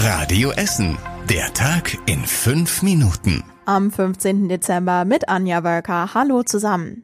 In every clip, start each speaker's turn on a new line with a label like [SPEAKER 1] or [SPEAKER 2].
[SPEAKER 1] Radio Essen. Der Tag in fünf Minuten.
[SPEAKER 2] Am 15. Dezember mit Anja Wölker. Hallo zusammen.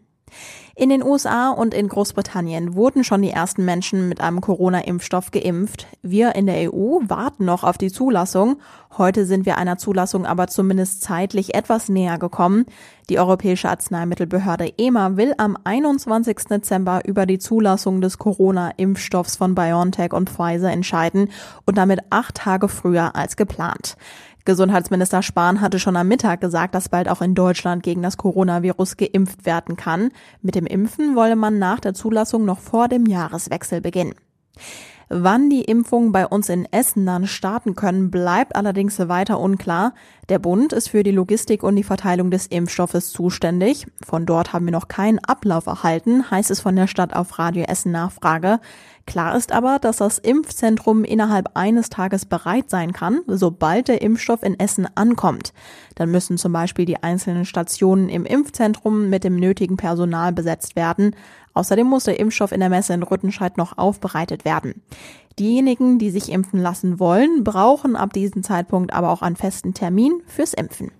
[SPEAKER 2] In den USA und in Großbritannien wurden schon die ersten Menschen mit einem Corona-Impfstoff geimpft. Wir in der EU warten noch auf die Zulassung. Heute sind wir einer Zulassung aber zumindest zeitlich etwas näher gekommen. Die Europäische Arzneimittelbehörde EMA will am 21. Dezember über die Zulassung des Corona-Impfstoffs von BioNTech und Pfizer entscheiden und damit acht Tage früher als geplant. Gesundheitsminister Spahn hatte schon am Mittag gesagt, dass bald auch in Deutschland gegen das Coronavirus geimpft werden kann. Mit dem Impfen wolle man nach der Zulassung noch vor dem Jahreswechsel beginnen. Wann die Impfungen bei uns in Essen dann starten können, bleibt allerdings weiter unklar. Der Bund ist für die Logistik und die Verteilung des Impfstoffes zuständig. Von dort haben wir noch keinen Ablauf erhalten, heißt es von der Stadt auf Radio Essen Nachfrage. Klar ist aber, dass das Impfzentrum innerhalb eines Tages bereit sein kann, sobald der Impfstoff in Essen ankommt. Dann müssen zum Beispiel die einzelnen Stationen im Impfzentrum mit dem nötigen Personal besetzt werden. Außerdem muss der Impfstoff in der Messe in Rüttenscheid noch aufbereitet werden. Diejenigen, die sich impfen lassen wollen, brauchen ab diesem Zeitpunkt aber auch einen festen Termin fürs Impfen.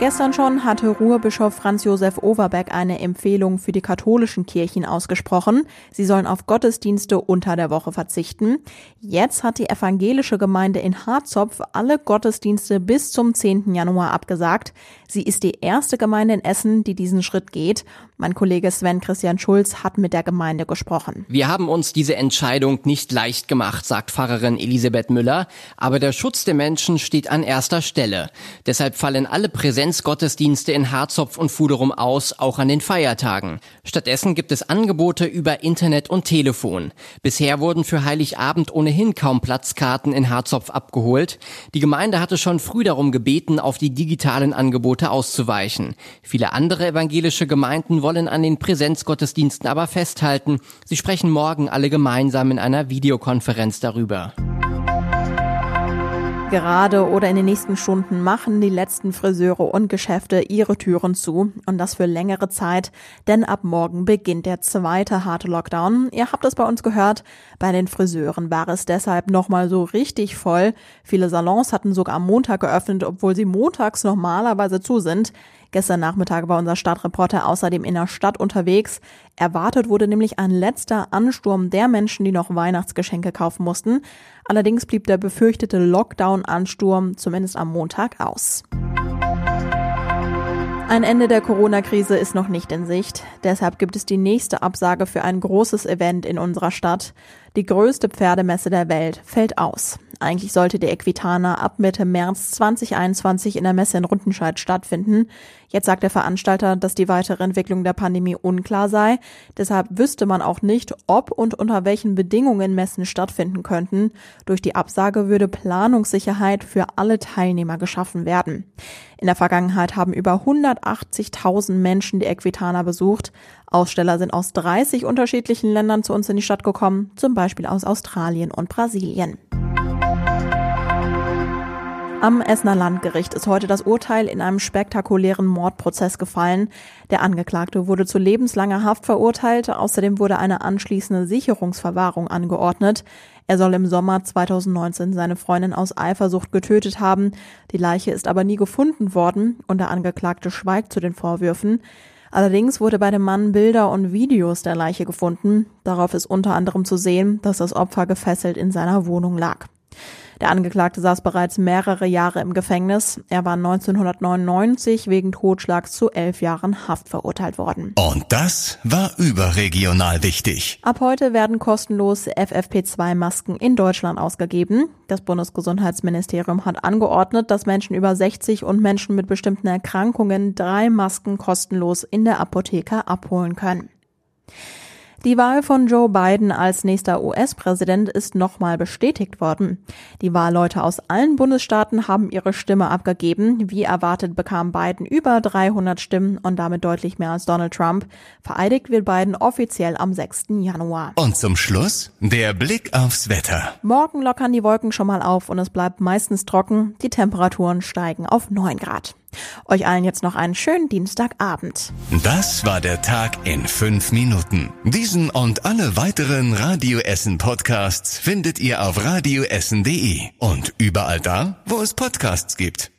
[SPEAKER 2] Gestern schon hatte Ruhrbischof Franz Josef Overbeck eine Empfehlung für die katholischen Kirchen ausgesprochen. Sie sollen auf Gottesdienste unter der Woche verzichten. Jetzt hat die evangelische Gemeinde in Harzopf alle Gottesdienste bis zum 10. Januar abgesagt. Sie ist die erste Gemeinde in Essen, die diesen Schritt geht. Mein Kollege Sven Christian Schulz hat mit der Gemeinde gesprochen.
[SPEAKER 3] Wir haben uns diese Entscheidung nicht leicht gemacht, sagt Pfarrerin Elisabeth Müller. Aber der Schutz der Menschen steht an erster Stelle. Deshalb fallen alle Präsenzgottesdienste in Harzopf und Fuderum aus, auch an den Feiertagen. Stattdessen gibt es Angebote über Internet und Telefon. Bisher wurden für Heiligabend ohnehin kaum Platzkarten in Harzopf abgeholt. Die Gemeinde hatte schon früh darum gebeten, auf die digitalen Angebote Angebote auszuweichen. Viele andere evangelische Gemeinden wollen an den Präsenzgottesdiensten aber festhalten. Sie sprechen morgen alle gemeinsam in einer Videokonferenz darüber.
[SPEAKER 2] Gerade oder in den nächsten Stunden machen die letzten Friseure und Geschäfte ihre Türen zu und das für längere Zeit, denn ab morgen beginnt der zweite harte Lockdown. Ihr habt es bei uns gehört, bei den Friseuren war es deshalb nochmal so richtig voll. Viele Salons hatten sogar am Montag geöffnet, obwohl sie montags normalerweise zu sind. Gestern Nachmittag war unser Stadtreporter außerdem in der Stadt unterwegs. Erwartet wurde nämlich ein letzter Ansturm der Menschen, die noch Weihnachtsgeschenke kaufen mussten. Allerdings blieb der befürchtete Lockdown-Ansturm zumindest am Montag aus. Ein Ende der Corona-Krise ist noch nicht in Sicht. Deshalb gibt es die nächste Absage für ein großes Event in unserer Stadt. Die größte Pferdemesse der Welt fällt aus. Eigentlich sollte die Equitana ab Mitte März 2021 in der Messe in Rundenscheid stattfinden. Jetzt sagt der Veranstalter, dass die weitere Entwicklung der Pandemie unklar sei. Deshalb wüsste man auch nicht, ob und unter welchen Bedingungen Messen stattfinden könnten. Durch die Absage würde Planungssicherheit für alle Teilnehmer geschaffen werden. In der Vergangenheit haben über 180.000 Menschen die Equitana besucht. Aussteller sind aus 30 unterschiedlichen Ländern zu uns in die Stadt gekommen, zum Beispiel aus Australien und Brasilien. Am Essener Landgericht ist heute das Urteil in einem spektakulären Mordprozess gefallen. Der Angeklagte wurde zu lebenslanger Haft verurteilt. Außerdem wurde eine anschließende Sicherungsverwahrung angeordnet. Er soll im Sommer 2019 seine Freundin aus Eifersucht getötet haben. Die Leiche ist aber nie gefunden worden und der Angeklagte schweigt zu den Vorwürfen. Allerdings wurde bei dem Mann Bilder und Videos der Leiche gefunden. Darauf ist unter anderem zu sehen, dass das Opfer gefesselt in seiner Wohnung lag. Der Angeklagte saß bereits mehrere Jahre im Gefängnis. Er war 1999 wegen Totschlags zu elf Jahren Haft verurteilt worden.
[SPEAKER 1] Und das war überregional wichtig.
[SPEAKER 2] Ab heute werden kostenlos FFP2-Masken in Deutschland ausgegeben. Das Bundesgesundheitsministerium hat angeordnet, dass Menschen über 60 und Menschen mit bestimmten Erkrankungen drei Masken kostenlos in der Apotheke abholen können. Die Wahl von Joe Biden als nächster US-Präsident ist nochmal bestätigt worden. Die Wahlleute aus allen Bundesstaaten haben ihre Stimme abgegeben. Wie erwartet bekam Biden über 300 Stimmen und damit deutlich mehr als Donald Trump. Vereidigt wird Biden offiziell am 6. Januar.
[SPEAKER 1] Und zum Schluss der Blick aufs Wetter.
[SPEAKER 2] Morgen lockern die Wolken schon mal auf und es bleibt meistens trocken. Die Temperaturen steigen auf 9 Grad. Euch allen jetzt noch einen schönen Dienstagabend.
[SPEAKER 1] Das war der Tag in fünf Minuten. Diesen und alle weiteren Radio Essen Podcasts findet ihr auf radioessen.de und überall da, wo es Podcasts gibt.